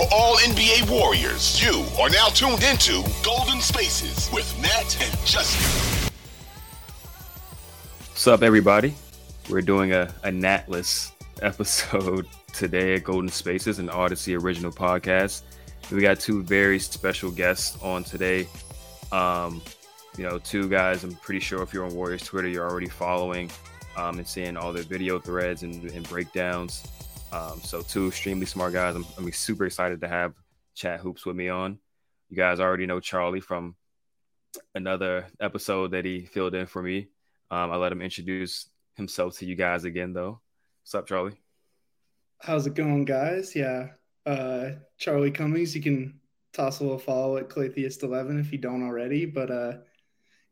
for all NBA Warriors, you are now tuned into Golden Spaces with Nat and Justin. What's up, everybody? We're doing a, a Natless episode today at Golden Spaces, an Audacy original podcast. We got two very special guests on today. Um, you know, two guys I'm pretty sure if you're on Warriors Twitter, you're already following um, and seeing all their video threads and, and breakdowns. Um, so, two extremely smart guys. I'm, I'm super excited to have Chat Hoops with me on. You guys already know Charlie from another episode that he filled in for me. Um, I let him introduce himself to you guys again, though. What's up, Charlie? How's it going, guys? Yeah, uh, Charlie Cummings. You can toss a little follow at Claytheist11 if you don't already. But uh,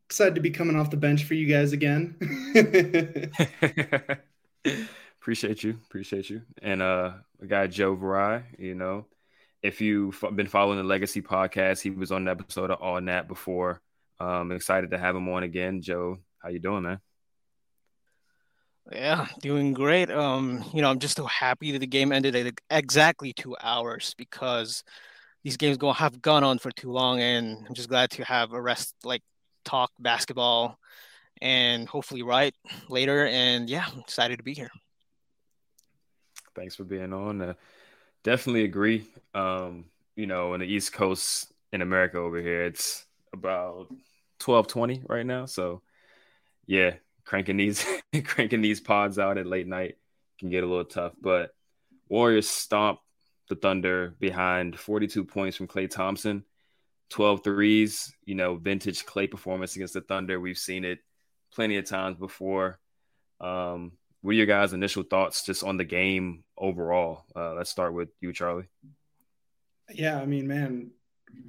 excited to be coming off the bench for you guys again. appreciate you, appreciate you, and uh, we got Joe Viray. You know, if you've been following the Legacy podcast, he was on an episode of All Nat before. Um, excited to have him on again, Joe. How you doing, man? Yeah, doing great. Um, you know, I'm just so happy that the game ended at exactly two hours because these games go have gone on for too long, and I'm just glad to have a rest, like talk basketball, and hopefully write later. And yeah, excited to be here. Thanks for being on. Uh, definitely agree. Um, you know, in the East Coast in America over here, it's about twelve twenty right now, so yeah, cranking these cranking these pods out at late night can get a little tough. But Warriors stomp the Thunder behind 42 points from Klay Thompson, 12 threes, you know, vintage Klay performance against the Thunder. We've seen it plenty of times before. Um, what are your guys' initial thoughts just on the game overall? Uh, let's start with you, Charlie. Yeah, I mean, man,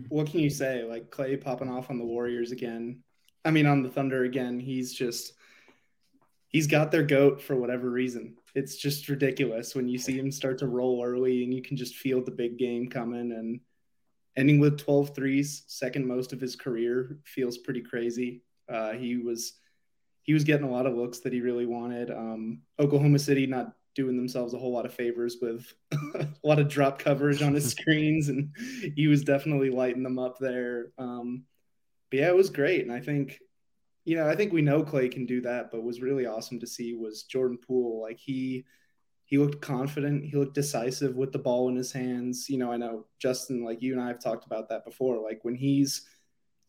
what can you say? Like Klay popping off on the Warriors again. I mean, on the Thunder again, he's just he's got their goat for whatever reason. It's just ridiculous when you see him start to roll early and you can just feel the big game coming and ending with 12 threes, second most of his career, feels pretty crazy. Uh, he was he was getting a lot of looks that he really wanted. Um, Oklahoma City not doing themselves a whole lot of favors with a lot of drop coverage on his screens, and he was definitely lighting them up there. Um, but yeah, it was great. And I think, you know, I think we know Klay can do that, but was really awesome to see was Jordan Poole. Like he he looked confident, he looked decisive with the ball in his hands. You know, I know Justin, like you and I have talked about that before. Like when he's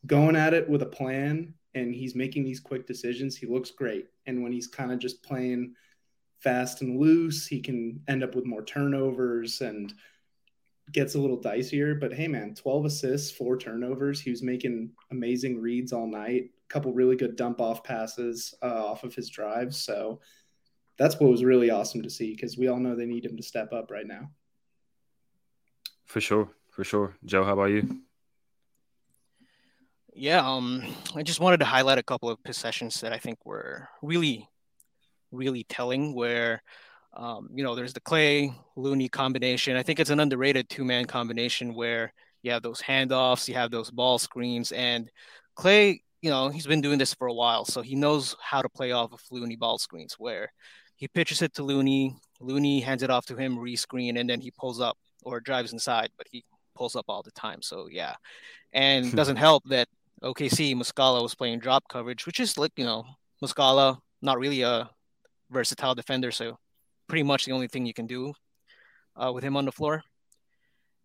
going at it with a plan and he's making these quick decisions, he looks great. And when he's kind of just playing fast and loose, he can end up with more turnovers and gets a little dicier. But hey, man, 12 assists, four turnovers. He was making amazing reads all night, a couple really good dump off passes uh, off of his drives. So that's what was really awesome to see because we all know they need him to step up right now. For sure. For sure. Joe, how about you? Yeah, um, I just wanted to highlight a couple of possessions that I think were really, really telling. Where um, you know, there's the Klay Looney combination. I think it's an underrated two man combination where you have those handoffs, you have those ball screens, and Klay, you know, he's been doing this for a while, so he knows how to play off of Looney ball screens where he pitches it to Looney, Looney hands it off to him, rescreen, and then he pulls up or drives inside, but he pulls up all the time. So yeah, and doesn't help that OKC Muscala was playing drop coverage, which is like you know Muscala not really a versatile defender, so pretty much the only thing you can do uh, with him on the floor.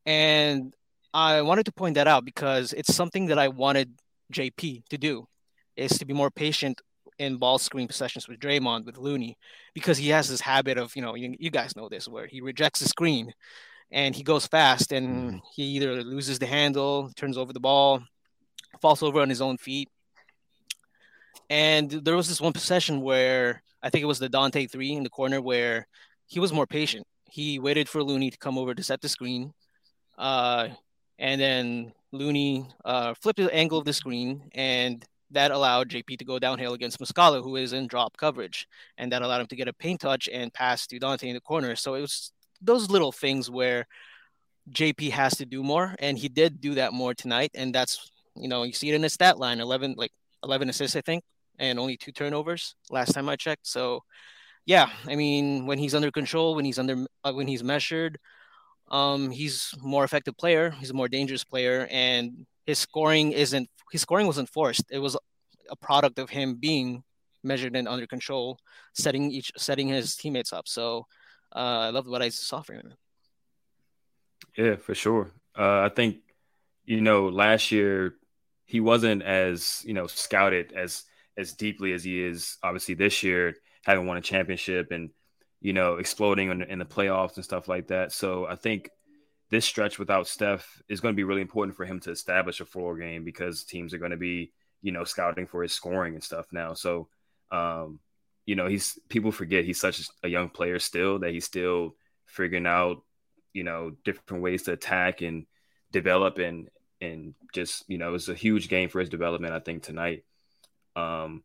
And I wanted to point that out because it's something that I wanted JP to do is to be more patient in ball screen possessions with Draymond with Looney because he has this habit of you know you, you guys know this where he rejects the screen and he goes fast and mm-hmm. he either loses the handle, turns over the ball, falls over on his own feet. And there was this one possession where I think it was the Donte three in the corner where he was more patient. He waited for Looney to come over to set the screen. Uh, and then Looney uh, flipped the angle of the screen, and that allowed JP to go downhill against Muscala, who is in drop coverage, and that allowed him to get a paint touch and pass to Donte in the corner. So it was those little things where JP has to do more, and he did do that more tonight, and that's you know you see it in the stat line, eleven like eleven assists, I think, and only two turnovers last time I checked. So yeah, I mean when he's under control, when he's under uh, when he's measured, um, he's more effective player. He's a more dangerous player, and his scoring isn't his scoring wasn't forced. It was a product of him being measured and under control, setting each setting his teammates up. So uh, I loved what I saw from him. Yeah, for sure. Uh, I think you know last year he wasn't as you know scouted as as deeply as he is obviously this year, having won a championship and you know, exploding in, in the playoffs and stuff like that. So I think this stretch without Steph is going to be really important for him to establish a floor game because teams are going to be, you know, scouting for his scoring and stuff now. So, um, you know, he's people forget he's such a young player still that he's still figuring out, you know, different ways to attack and develop and and just you know it's a huge game for his development. I think tonight. Um,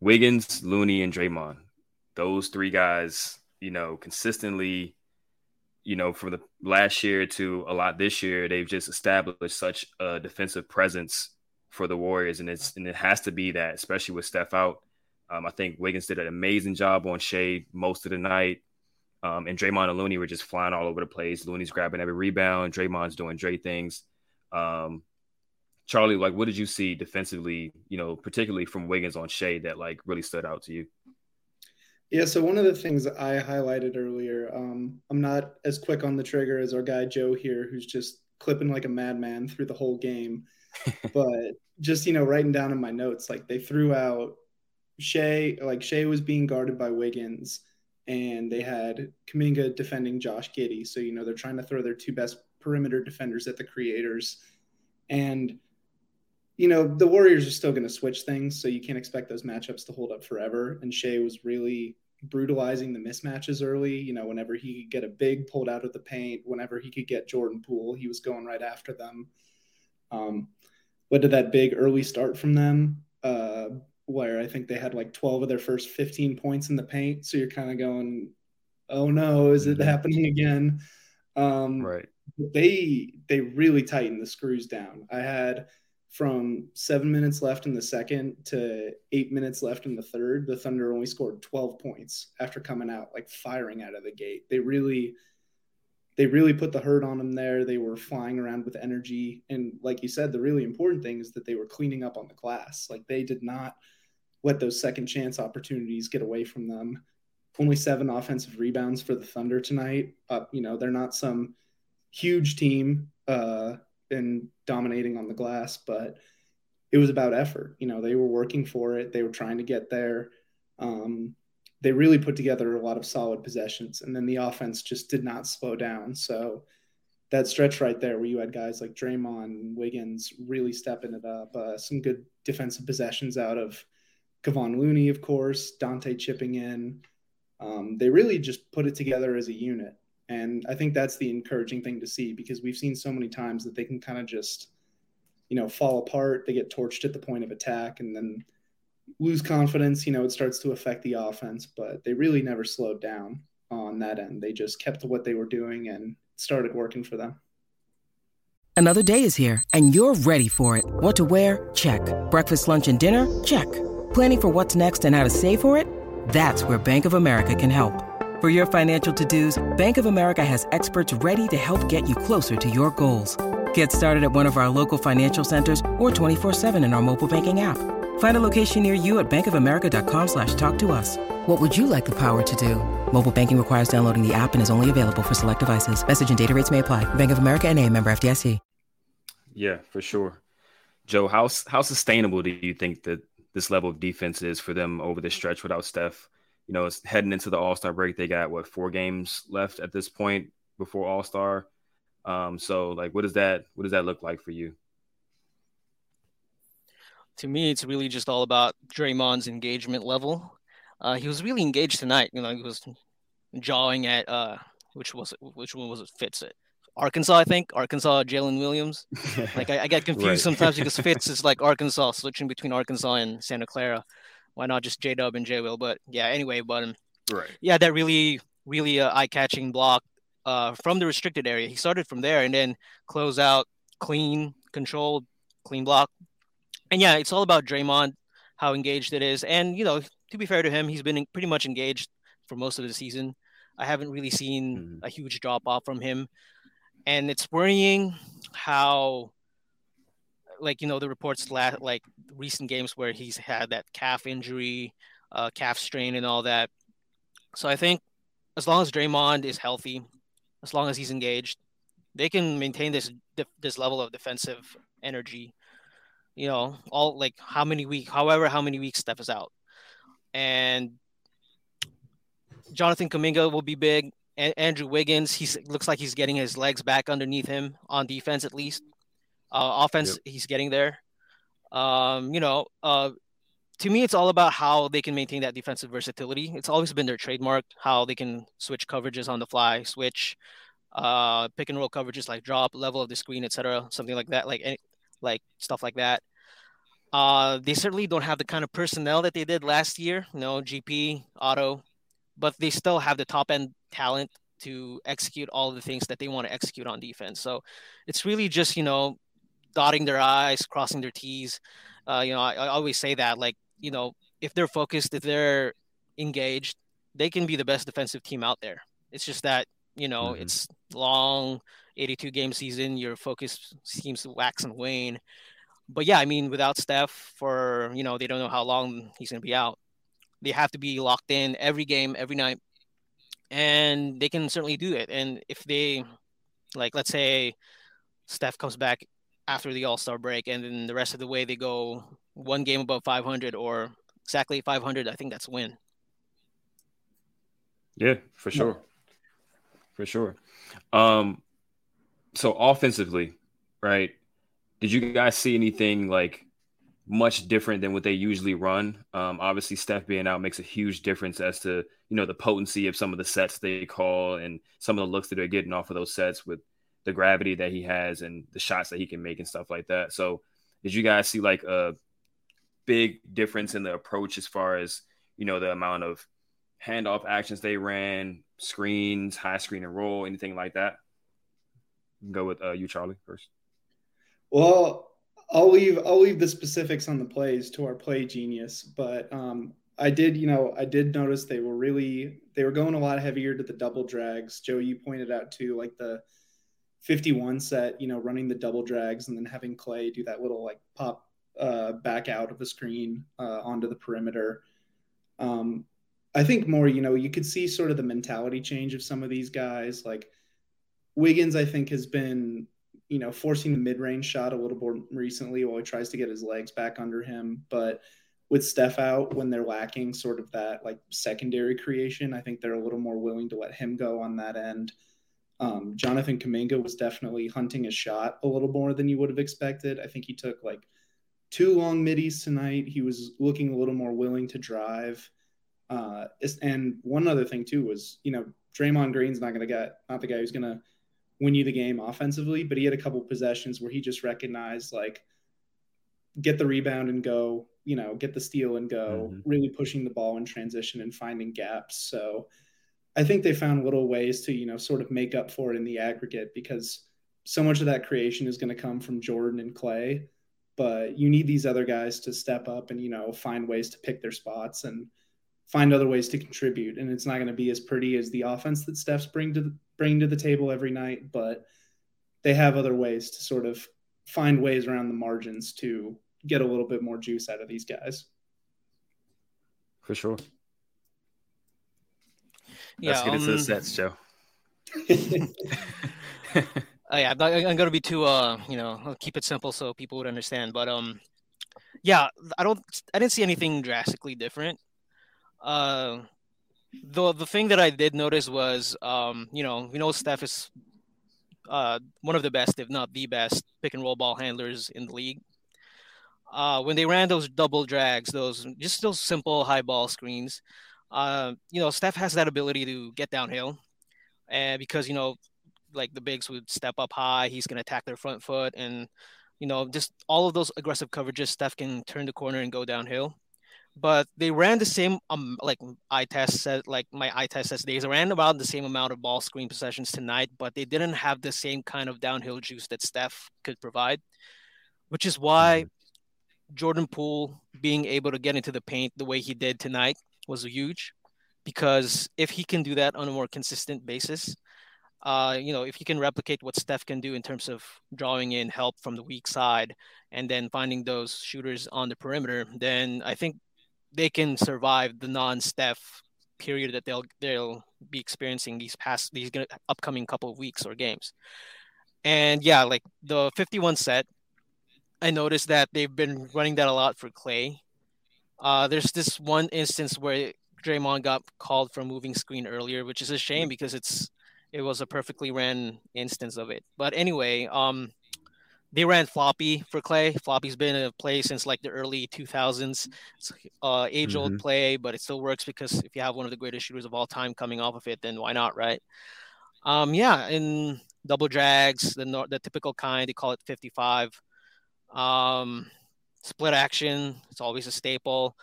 Wiggins, Looney, and Draymond those three guys, you know, consistently, you know, from the last year to a lot this year, they've just established such a defensive presence for the Warriors, and it's and it has to be that, especially with Steph out. Um, I think Wiggins did an amazing job on Shade most of the night. Um, and Draymond and Looney were just flying all over the place. Looney's grabbing every rebound. Draymond's doing Dre things. Um, Charlie, like, what did you see defensively, you know, particularly from Wiggins on Shai that like really stood out to you? Yeah, so one of the things I highlighted earlier, um, I'm not as quick on the trigger as our guy Joe here, who's just clipping like a madman through the whole game. but just you know, writing down in my notes, like they threw out Shai, like Shai was being guarded by Wiggins, and they had Kuminga defending Josh Giddey. So you know they're trying to throw their two best perimeter defenders at the creators, and you know, the Warriors are still going to switch things, so you can't expect those matchups to hold up forever. And Shai was really brutalizing the mismatches early. You know, whenever he could get a big pulled out of the paint, whenever he could get Jordan Poole, he was going right after them. Um, what did that big early start from them? Uh, where I think they had like 12 of their first 15 points in the paint. So you're kind of going, oh no, is it mm-hmm. happening again? Um, right. They they really tightened the screws down. I had from seven minutes left in the second to eight minutes left in the third, the Thunder only scored 12 points after coming out, like firing out of the gate. They really, they really put the hurt on them there. They were flying around with energy. And like you said, the really important thing is that they were cleaning up on the glass. Like they did not let those second chance opportunities get away from them. Only seven offensive rebounds for the Thunder tonight. Uh, you know, they're not some huge team. Uh, and dominating on the glass, but it was about effort. You know, they were working for it. They were trying to get there. Um, they really put together a lot of solid possessions, and then the offense just did not slow down. So that stretch right there, where you had guys like Draymond, Wiggins really stepping it up, uh, some good defensive possessions out of Kevon Looney, of course, Donte chipping in. Um, they really just put it together as a unit. And I think that's the encouraging thing to see because we've seen so many times that they can kind of just, you know, fall apart. They get torched at the point of attack and then lose confidence. You know, it starts to affect the offense, but they really never slowed down on that end. They just kept to what they were doing and started working for them. Another day is here and you're ready for it. What to wear? Check. Breakfast, lunch, and dinner? Check. Planning for what's next and how to save for it? That's where Bank of America can help. For your financial to-dos, Bank of America has experts ready to help get you closer to your goals. Get started at one of our local financial centers or 24-7 in our mobile banking app. Find a location near you at bankofamerica.com slash talk to us. What would you like the power to do? Mobile banking requires downloading the app and is only available for select devices. Message and data rates may apply. Bank of America and a member FDIC. Yeah, for sure. Joe, how, how sustainable do you think that this level of defense is for them over the stretch without Steph. You know, it's heading into the All Star break. They got what four games left at this point before All Star. Um, so like, what does that what does that look like for you? To me, it's really just all about Draymond's engagement level. Uh, he was really engaged tonight. You know, he was jawing at uh, which was which one was it? Fitz it. Arkansas, I think Arkansas, Jalen Williams. like I, I get confused right. sometimes because Fitz is like Arkansas, switching between Arkansas and Santa Clara. Why not just J Dub and J Will? But yeah, anyway, but um, right, yeah, that really, really uh, eye catching block uh, from the restricted area. He started from there and then close out clean, controlled, clean block. And yeah, it's all about Draymond, how engaged it is, and you know, to be fair to him, he's been pretty much engaged for most of the season. I haven't really seen mm-hmm. a huge drop off from him and it's worrying how like you know the reports last like recent games where he's had that calf injury uh, calf strain and all that. So i think as long as Draymond is healthy as long as he's engaged they can maintain this this level of defensive energy you know all like how many weeks however how many weeks steph is out. And jonathan kuminga will be big. Andrew Wiggins, he looks like he's getting his legs back underneath him on defense at least. Uh, offense, yep. he's getting there. Um, you know, uh, to me, it's all about how they can maintain that defensive versatility. It's always been their trademark, how they can switch coverages on the fly, switch uh, pick and roll coverages like drop, level of the screen, etc., something like that, like like stuff like that. Uh, they certainly don't have the kind of personnel that they did last year. You know, GP, Otto, but they still have the top end talent to execute all the things that they want to execute on defense. So it's really just, you know, dotting their I's, crossing their T's. Uh, you know, I, I always say that, like, you know, if they're focused, if they're engaged, they can be the best defensive team out there. It's just that, you know, mm-hmm. it's long 82 game season. Your focus seems to wax and wane. But yeah, I mean, without Steph for, you know, they don't know how long he's going to be out. They have to be locked in every game, every night, and they can certainly do it. And if they, like, let's say Steph comes back after the All Star break, and then the rest of the way they go one game above 500 or exactly 500, I think that's a win. Yeah, for sure, for sure. Um, so offensively, right? Did you guys see anything like much different than what they usually run. Um, obviously, Steph being out makes a huge difference as to you know the potency of some of the sets they call and some of the looks that they're getting off of those sets with the gravity that he has and the shots that he can make and stuff like that. So, did you guys see like a big difference in the approach as far as you know the amount of handoff actions they ran, screens, high screen and roll, anything like that? Go with uh, you, Charlie, first. Well, I'll leave I'll leave the specifics on the plays to our play genius, but um, I did you know I did notice they were really they were going a lot heavier to the double drags. Joe, you pointed out too, like the 51 set, you know, running the double drags and then having Klay do that little like pop uh, back out of the screen uh, onto the perimeter. Um, I think more, you know, you could see sort of the mentality change of some of these guys. Like Wiggins, I think has been you know, forcing the mid range shot a little more recently while he tries to get his legs back under him. But with Steph out, when they're lacking sort of that like secondary creation, I think they're a little more willing to let him go on that end. Um, Jonathan Kuminga was definitely hunting his shot a little more than you would have expected. I think he took like two long middies tonight. He was looking a little more willing to drive. Uh, and one other thing too was, you know, Draymond Green's not going to get, not the guy who's going to win you the game offensively, but he had a couple possessions where he just recognized like get the rebound and go, you know, get the steal and go, mm-hmm. really pushing the ball in transition and finding gaps. So I think they found little ways to, you know, sort of make up for it in the aggregate because so much of that creation is going to come from Jordan and Klay, but you need these other guys to step up and, you know, find ways to pick their spots and find other ways to contribute. And it's not going to be as pretty as the offense that Steph's bring to the, bring to the table every night, but they have other ways to sort of find ways around the margins to get a little bit more juice out of these guys. For sure. Yeah, Let's get um, into the sets, Joe. uh, yeah, I'm, I'm going to be too, uh, you know, I'll keep it simple so people would understand. But um, yeah, I don't. I didn't see anything drastically different. Uh, the the thing that I did notice was, um, you know, we know Steph is uh, one of the best, if not the best, pick and roll ball handlers in the league. Uh, when they ran those double drags, those just those simple high ball screens, uh, you know, Steph has that ability to get downhill, and because you know, like the bigs would step up high, he's gonna attack their front foot, and you know, just all of those aggressive coverages, Steph can turn the corner and go downhill. But they ran the same um like I test said like my eye test says they ran about the same amount of ball screen possessions tonight but they didn't have the same kind of downhill juice that steph could provide which is why mm-hmm. jordan poole being able to get into the paint the way he did tonight was huge because if he can do that on a more consistent basis uh, you know, if he can replicate what Steph can do in terms of drawing in help from the weak side and then finding those shooters on the perimeter, then I think they can survive the non-Steph period that they'll they'll be experiencing these past these upcoming couple of weeks or games. And yeah, like the 51 set, I noticed that they've been running that a lot for Klay. Uh, there's this one instance where Draymond got called for moving screen earlier, which is a shame because it's it was a perfectly ran instance of it. But anyway, um, they ran floppy for Klay. Floppy's been a play since like the early 2000s. It's uh, age old mm-hmm. play, but it still works because if you have one of the greatest shooters of all time coming off of it, then why not, right? Um, yeah, in double drags, the the typical kind, they call it 55. Um, split action, it's always a staple.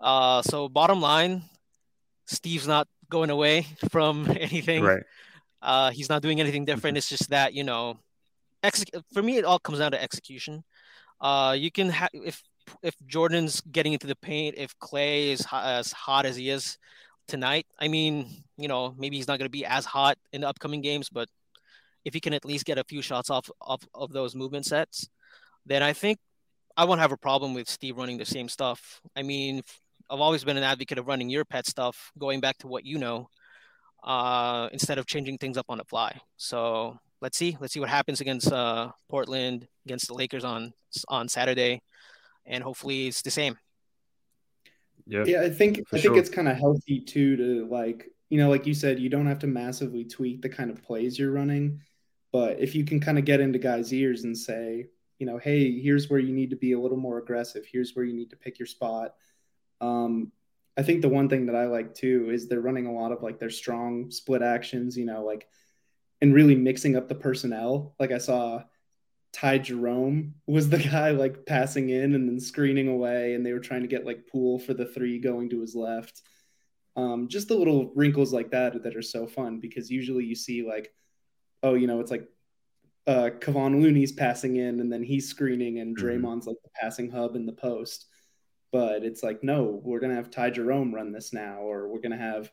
Uh, so bottom line, Steve's not going away from anything. Right. Uh, he's not doing anything different. Mm-hmm. It's just that you know exec- for me, it all comes down to execution. Uh, you can have if if Jordan's getting into the paint, if Klay is hot, as hot as he is tonight. I mean, you know, maybe he's not going to be as hot in the upcoming games, but if he can at least get a few shots off, off of those movement sets, then I think I won't have a problem with Steve running the same stuff. I mean, I've always been an advocate of running your pet stuff, going back to what you know, uh, instead of changing things up on the fly. So let's see. Let's see what happens against uh, Portland, against the Lakers on on Saturday, and hopefully it's the same. Yeah, yeah. I think I sure. think it's kind of healthy too to like you know, like you said, you don't have to massively tweak the kind of plays you're running, but if you can kind of get into guys' ears and say, you know, hey, here's where you need to be a little more aggressive. Here's where you need to pick your spot. Um, I think the one thing that I like too is they're running a lot of like their strong split actions. You know, like and really mixing up the personnel. Like I saw Ty Jerome was the guy like passing in and then screening away, and they were trying to get like Poole for the three going to his left. Um, just the little wrinkles like that that are so fun because usually you see like, oh, you know, it's like uh, Kevon Looney's passing in and then he's screening and mm-hmm. Draymond's like the passing hub in the post. But it's like, no, we're gonna have Ty Jerome run this now, or we're gonna have,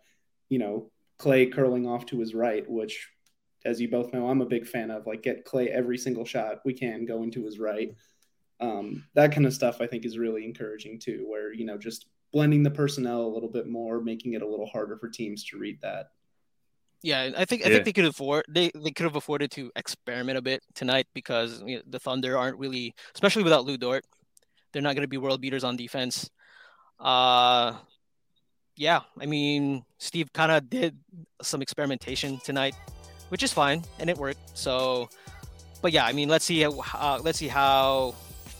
you know, Klay curling off to his right, which as you both know, I'm a big fan of. Like, get Klay every single shot we can going to his right. Um, that kind of stuff I think is really encouraging too, where, you know, just blending the personnel a little bit more, making it a little harder for teams to read that. Yeah, I think I yeah. think they could afford they, they could have afforded to experiment a bit tonight because you know, the Thunder aren't really, especially without Lu Dort, they're not going to be world beaters on defense. Uh, yeah, I mean Steve kind of did some experimentation tonight which is fine, and it worked. So, but yeah, I mean, let's see uh, let's see how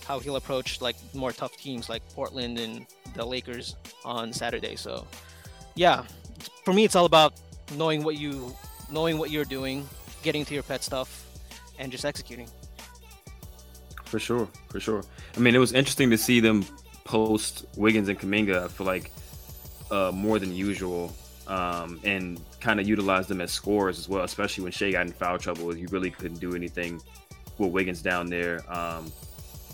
how he'll approach like more tough teams like Portland and the Lakers on Saturday. So, yeah, for me, it's all about knowing what you knowing what you're doing, getting to your pet stuff, and just executing. For sure, for sure. I mean, it was interesting to see them post Wiggins and Kuminga. I feel like uh, more than usual um, and kind of utilize them as scorers as well, especially when Shai got in foul trouble. You really couldn't do anything with Wiggins down there. Um,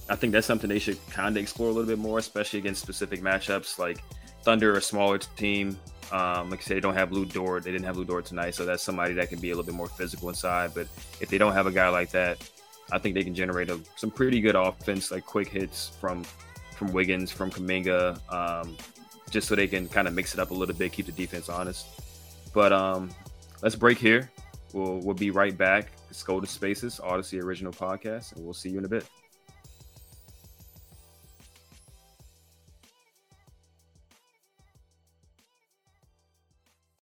I think that's something they should kind of explore a little bit more, especially against specific matchups like Thunder, a smaller team. Um, like I said, they don't have Lu Dort. They didn't have Lu Dort tonight, so that's somebody that can be a little bit more physical inside. But if they don't have a guy like that, I think they can generate a, some pretty good offense, like quick hits from from Wiggins, from Kuminga, um, just so they can kind of mix it up a little bit, keep the defense honest. But um, let's break here. We'll we'll be right back. It's Golden Spaces, Audacy original podcast, and we'll see you in a bit.